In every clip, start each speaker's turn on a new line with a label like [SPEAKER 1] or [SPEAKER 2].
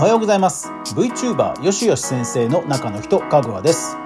[SPEAKER 1] おはようございます。VTuber よしよし先生の中の人かぐわです。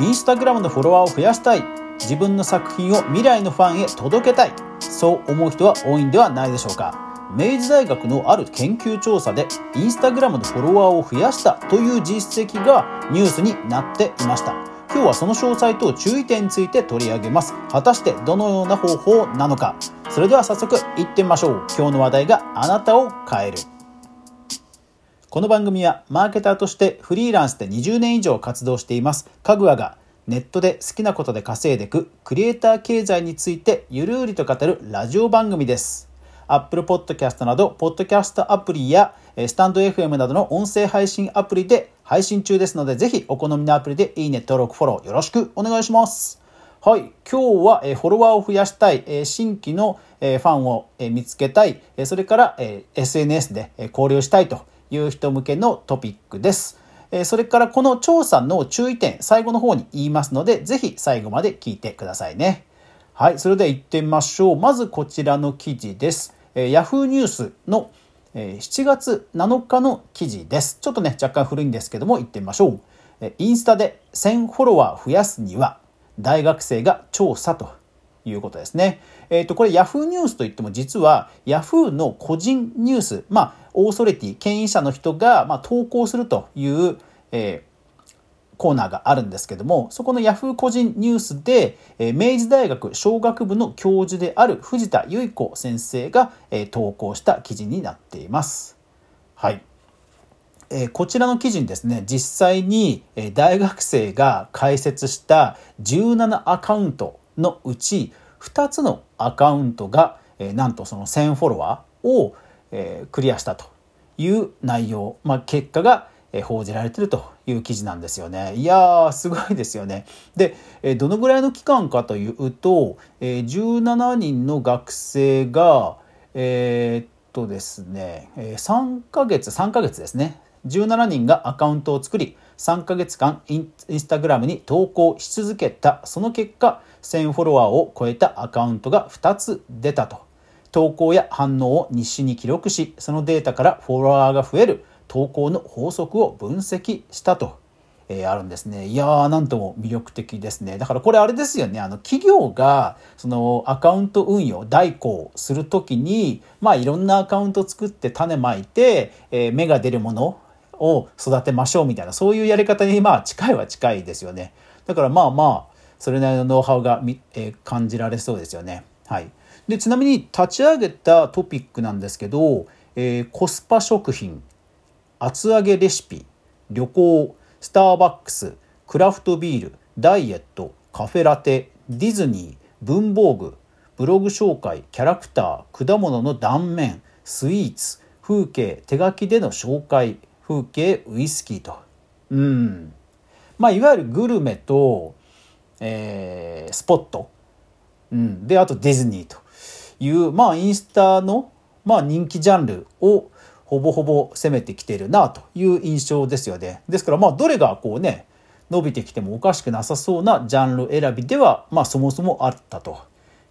[SPEAKER 1] インスタグラムのフォロワーを増やしたい。自分の作品を未来のファンへ届けたい。そう思う人は多いんではないでしょうか。明治大学のある研究調査でインスタグラムのフォロワーを増やしたという実績がニュースになっていました。今日はその詳細と注意点について取り上げます。果たしてどのような方法なのか。それでは早速いってみましょう。今日の話題があなたを変える。この番組はマーケターとしてフリーランスで20年以上活動しています。かぐわがネットで好きなことで稼いでいくクリエイター経済についてゆるりと語るラジオ番組です。Apple Podcast など、ポッドキャストアプリやスタンド FM などの音声配信アプリで配信中ですので、ぜひお好みのアプリでいいね、登録、フォローよろしくお願いします。はい。今日は、えフォロワーを増やしたい、え新規の、えファンを、え見つけたい、えそれから、え SNS で、え交流したいという人向けのトピックです。えそれからこの調査の注意点、最後の方に言いますので、ぜひ最後まで聞いてくださいね。はい、それでは行ってみましょう。まずこちらの記事です。え Yahoo ニュースの7月7日の記事です。ちょっとね、若干古いんですけども、行ってみましょう。インスタで1000フォロワー増やすには、大学生が調査ということですね。えっ、ー、と、これ Yahoo ニュースといっても実は Yahoo の個人ニュース、まあ、オーソリティ、権威者の人が、まあ、投稿するという、えー、コーナーがあるんですけども、そこの Yahoo 個人ニュースで、えー、明治大学商学部の教授である藤田由衣子先生が、えー、投稿した記事になっています。はい。えこちらの記事にですね、実際にえ大学生が開設した17アカウントのうち2つのアカウントが、えなんとその1000フォロワーを、えクリアしたという内容、まあ、結果がえ報じられてるという記事なんですよね。いやー、すごいですよね。で、どのぐらいの期間かというと、17人の学生が、えー、っとですね、3ヶ月、3ヶ月ですね。17人がアカウントを作り、3ヶ月間インスタグラムに投稿し続けた。その結果、1000フォロワーを超えたアカウントが2つ出たと。投稿や反応を日誌に記録し、そのデータからフォロワーが増える投稿の法則を分析したと。えー、あるんですね。いやー、なんとも魅力的ですね。だからこれあれですよね。あの、企業が、そのアカウント運用、代行するときに、まあいろんなアカウント作って種まいて、えー、芽が出るものを育てましょうみたいな、そういうやり方にまあ近いは近いですよね。だからまあまあ、それなりのノウハウが、えー、感じられそうですよね。はい、でちなみに立ち上げたトピックなんですけど、えー、コスパ食品厚揚げレシピ旅行スターバックスクラフトビールダイエットカフェラテディズニー文房具ブログ紹介キャラクター果物の断面スイーツ風景手書きでの紹介風景ウイスキーと。うん。まあいわゆるグルメとえー、スポット、うん、であとディズニーというまあインスタの、まあ、人気ジャンルをほぼほぼ攻めてきてるなという印象ですよね。ですからまあどれがこうね伸びてきてもおかしくなさそうなジャンル選びでは、まあ、そもそもあったと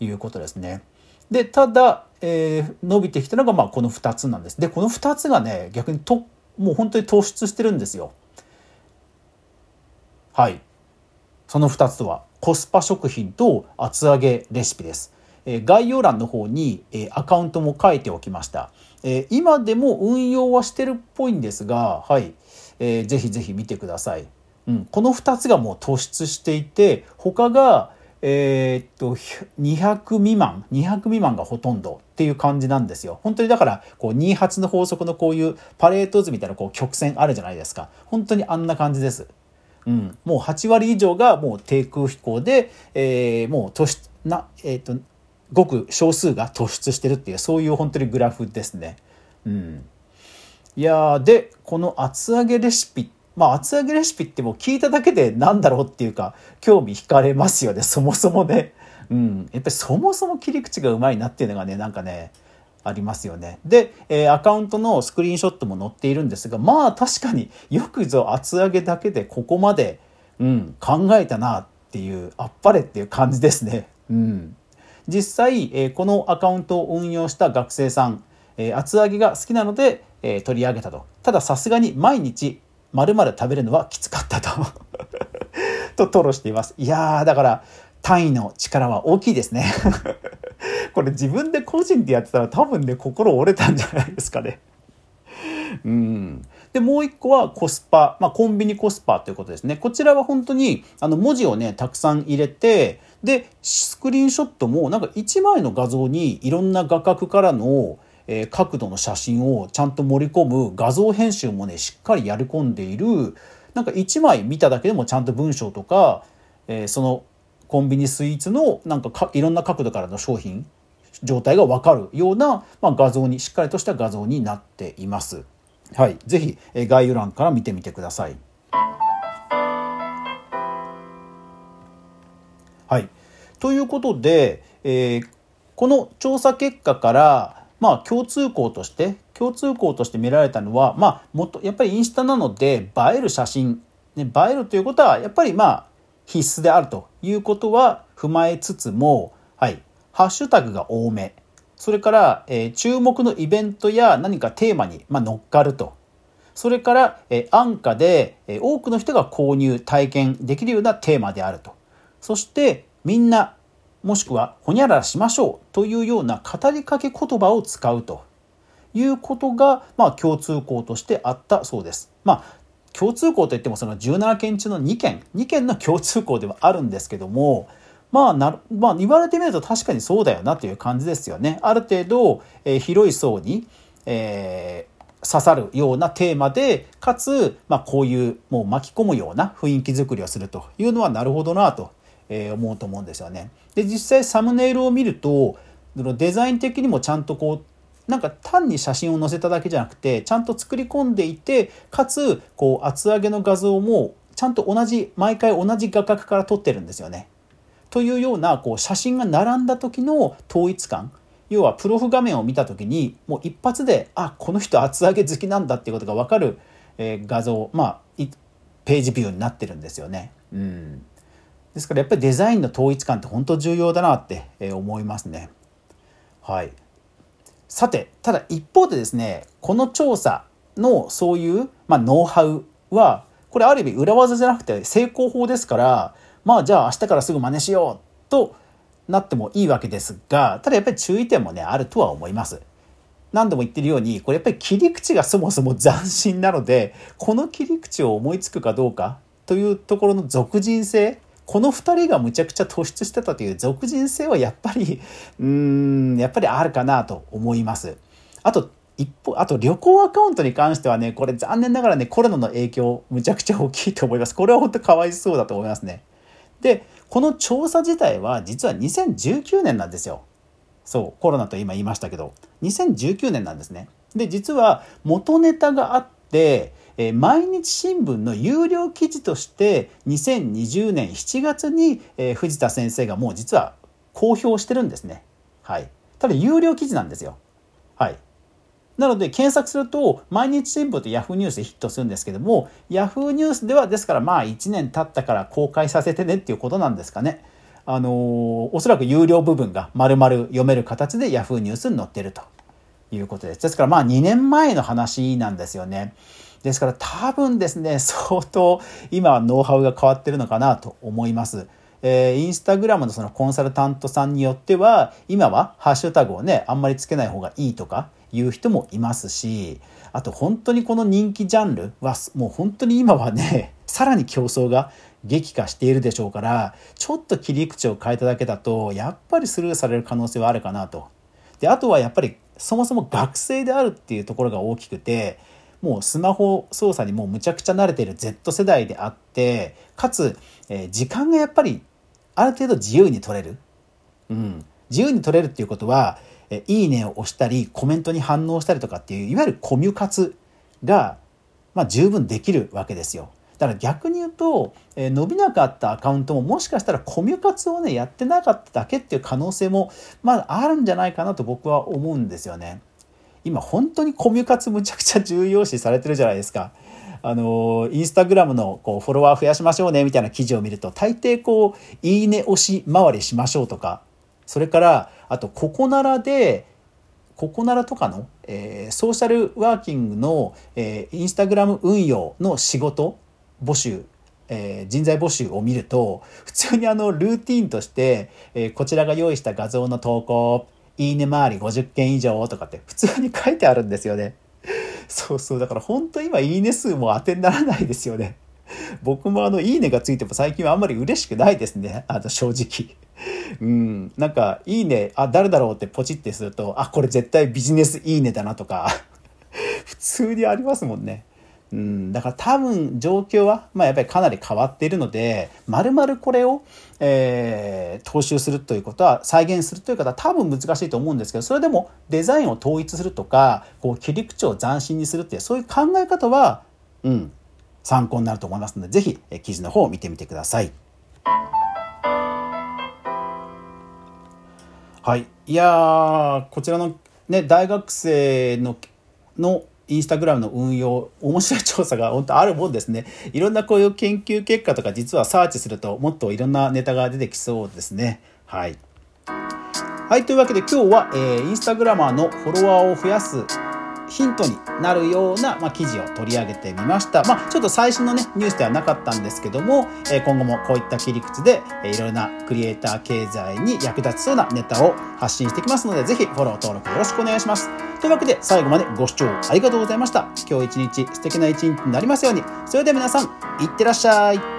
[SPEAKER 1] いうことですね。でただ、えー、伸びてきたのがまあこの2つなんです。でこの2つがね逆にともう本当に突出してるんですよ。はい。その2つとはコスパ食品と厚揚げレシピです。概要欄の方にアカウントも書いておきました。え今でも運用はしてるっぽいんですが、はい、ぜひぜひ見てください。うん、この2つがもう突出していて他がえー、っと200未満200未満がほとんどっていう感じなんですよ。本当にだからこう28の法則のこういうパレート図みたいなこう曲線あるじゃないですか。本当にあんな感じです。うん、もう8割以上がもう低空飛行で、えー、もう突出な、えーと、ごく少数が突出してるっていうそういう本当にグラフですね。うん、いやでこの厚揚げレシピまあ厚揚げレシピってもう聞いただけでなんだろうっていうか興味惹かれますよねそもそもね。うん、やっぱりそもそも切り口がうまいなっていうのがねなんかねありますよね。で、えー、アカウントのスクリーンショットも載っているんですが、まあ確かによくぞ厚揚げだけでここまで、うん、考えたなっていう、あっぱれっていう感じですね。うん。実際、えー、このアカウントを運用した学生さん、えー、厚揚げが好きなので、えー、取り上げたと。たださすがに毎日丸々食べるのはきつかったと。と吐露しています。いやーだから単位の力は大きいですね。これ自分で個人でやってたら多分ね心折れたんじゃないですかね。うん。でもう一個はコスパ、まあ、コンビニコスパということですね。こちらは本当にあの文字をねたくさん入れてでスクリーンショットもなんか1枚の画像にいろんな画角からの、え、角度の写真をちゃんと盛り込む画像編集もねしっかりやり込んでいるなんか1枚見ただけでもちゃんと文章とか、えー、そのコンビニスイーツのなんかいろんな角度からの商品状態が分かるような、まあ、画像にしっかりとした画像になっています。はい、ぜひ概要欄から見てみてくださ。い、ということで、えー、この調査結果から、まあ、共通項として共通項として見られたのは、まあ、もっとやっぱりインスタなので映える写真、ね、映えるということはやっぱりまあ必須であるということは踏まえつつも、はい、ハッシュタグが多めそれから、えー、注目のイベントや何かテーマに、まあ、乗っかると。それから、えー、安価で、えー、多くの人が購入、体験できるようなテーマであると。そして、みんな、もしくは、ほにゃららしましょうというような語りかけ言葉を使うということが、まあ、共通項としてあったそうです。まあ、共通項といってもその17件中の2件、2件の共通項ではあるんですけども、まあな、まあ、言われてみると確かにそうだよなという感じですよね。ある程度、えー、広い層に、えー、刺さるようなテーマで、かつ、まあ、こういうもう巻き込むような雰囲気作りをするというのはなるほどなとえ思うと思うんですよね。で、実際サムネイルを見ると、デザイン的にもちゃんとこう、なんか単に写真を載せただけじゃなくて、ちゃんと作り込んでいて、かつ、こう、厚揚げの画像も、ちゃんと同じ、毎回同じ画角から撮ってるんですよね。というようなこう写真が並んだ時の統一感要はプロフ画面を見た時にもう一発であこの人厚揚げ好きなんだっていうことが分かる、え画像まあページビューになってるんですよね。うん、ですからやっぱりデザインの統一感って本当重要だなって思いますね。はい、さてただ一方でですねこの調査のそういう、まあ、ノウハウはこれある意味裏技じゃなくて成功法ですからまあじゃあ明日からすぐ真似しようとなってもいいわけですが、ただやっぱり注意点もね、あるとは思います。何度も言ってるように、これやっぱり切り口がそもそも斬新なので、この切り口を思いつくかどうかというところの俗人性、この2人がむちゃくちゃ突出してたという俗人性はやっぱり、うーん、やっぱりあるかなと思います。あと、一方、あと旅行アカウントに関してはね、これ残念ながらね、コロナの影響むちゃくちゃ大きいと思います。これは本当かわいそうだと思いますね。で、この調査自体は実は2019年なんですよ。そう、コロナと今言いましたけど、2019年なんですね。で、実は元ネタがあって、え毎日新聞の有料記事として2020年7月に、え藤田先生がもう実は公表してるんですね。はい。ただ有料記事なんですよ。はい。なので検索すると毎日新聞と Yahoo ニュースでヒットするんですけども Yahoo ニュースではですからまあ1年経ったから公開させてねっていうことなんですかね。あのー、おそらく有料部分が丸々読める形で Yahoo ニュースに載ってるということです。ですからまあ2年前の話なんですよね。ですから多分ですね、相当今はノウハウが変わってるのかなと思います。えー、インスタグラムのそのコンサルタントさんによっては、今はハッシュタグをね、あんまりつけない方がいいとか、いう人もいますしあと本当にこの人気ジャンルはもう本当に今はね さらに競争が激化しているでしょうからちょっと切り口を変えただけだとやっぱりスルーされる可能性はあるかなと。であとはやっぱりそもそも学生であるっていうところが大きくてもうスマホ操作にもうむちゃくちゃ慣れている Z 世代であってかつ、えー、時間がやっぱりある程度自由に取れる。うん、自由に取れるっていうことはえいいねを押したりコメントに反応したりとかっていういわゆるコミュ活が、まあ、十分できるわけですよ。だから逆に言うと、え伸びなかったアカウントももしかしたらコミュ活をねやってなかっただけっていう可能性もまだあるんじゃないかなと僕は思うんですよね。今本当にコミュ活むちゃくちゃ重要視されてるじゃないですか。あのインスタグラムのこうフォロワー増やしましょうねみたいな記事を見ると大抵こういいね押し回りしましょうとかそれからあとココナラでココナラとかの、えー、ソーシャルワーキングの、えー、インスタグラム運用の仕事募集えー、人材募集を見ると普通にあのルーティンとして、え、こちらが用意した画像の投稿いいね周り50件以上とかって普通に書いてあるんですよね。そうそう。だから本当今いいね数も当てにならないですよね。僕もあの、いいねがついても最近はあんまり嬉しくないですね。あの、正直。うん。なんか、いいね、あ、誰だろうってポチってすると、あ、これ絶対ビジネスいいねだなとか、普通にありますもんね。うん、だから多分状況は、まあ、やっぱりかなり変わっているので、まるまるこれを、えー、踏襲するということは、再現するという方は多分難しいと思うんですけど、それでもデザインを統一するとか、こう切り口を斬新にするっていう、そういう考え方は、うん、参考になると思いますので、ぜひ、え記事の方を見てみてください。はい。いやこちらのね、大学生の、のインスタグラムの運用、面白い調査が本当あるもんですね。いろんなこういう研究結果とか実はサーチするともっといろんなネタが出てきそうですね。はい。はい、というわけで今日は、えー、インスタグラマーのフォロワーを増やすヒントになるような、まあ、記事を取り上げてみました。まあ、ちょっと最新のね、ニュースではなかったんですけども、え今後もこういった切り口で、えいろいろなクリエイター経済に役立ちそうなネタを発信していきますので、ぜひフォロー登録よろしくお願いします。というわけで、最後までご視聴ありがとうございました。今日一日素敵な一日になりますように。それでは皆さん、いってらっしゃい。